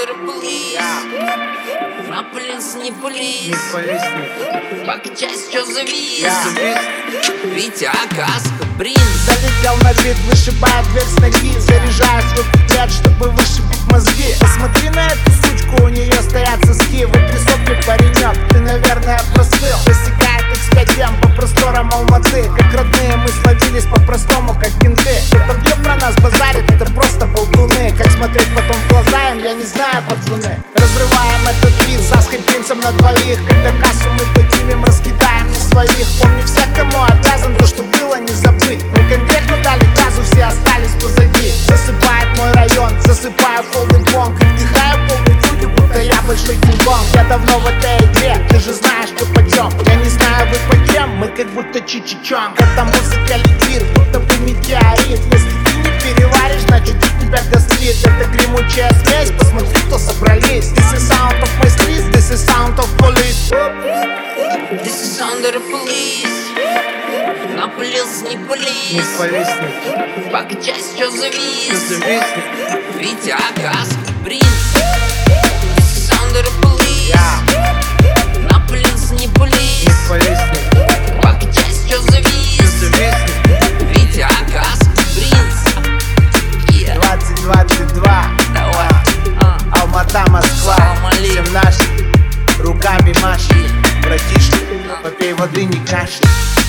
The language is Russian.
under police На полис, не Пока часть что завис. Витя, каска, принц. Залетел на бит, вышибая дверь с ноги. Заряжая свой пикет, чтобы вышибить мозги. Посмотри на эту сучку, у нее стоят соски. Вытри сопли, паренек, ты, наверное, простыл. X5 м по просторам Алматы. Как родные мы словились по-простому, как кенты Кто где про нас базарит, это смотреть потом в глаза им, я не знаю, пацаны. Разрываем этот бит, Саской принцем на двоих. Когда кассу мы поднимем, раскидаем на своих. Помни всех, кому обязан, то, что было, не забыть. Мы конкретно дали газу, все остались позади. Засыпает мой район, засыпаю полный бонг И вдыхаю полный грудью, будто я большой кинг-конг Я давно в этой игре, ты же знаешь, что почем Я не знаю, вы по кем, мы как будто чичичон Эта музыка летит, завис На плес не плес Не повиснет. Погча все завис. Витя Агас и Принц не плес Не повиснет. Погча все завис. Витя Агас Принц 2022 Давай. Москва. Всем нашим руками машет Everyday what we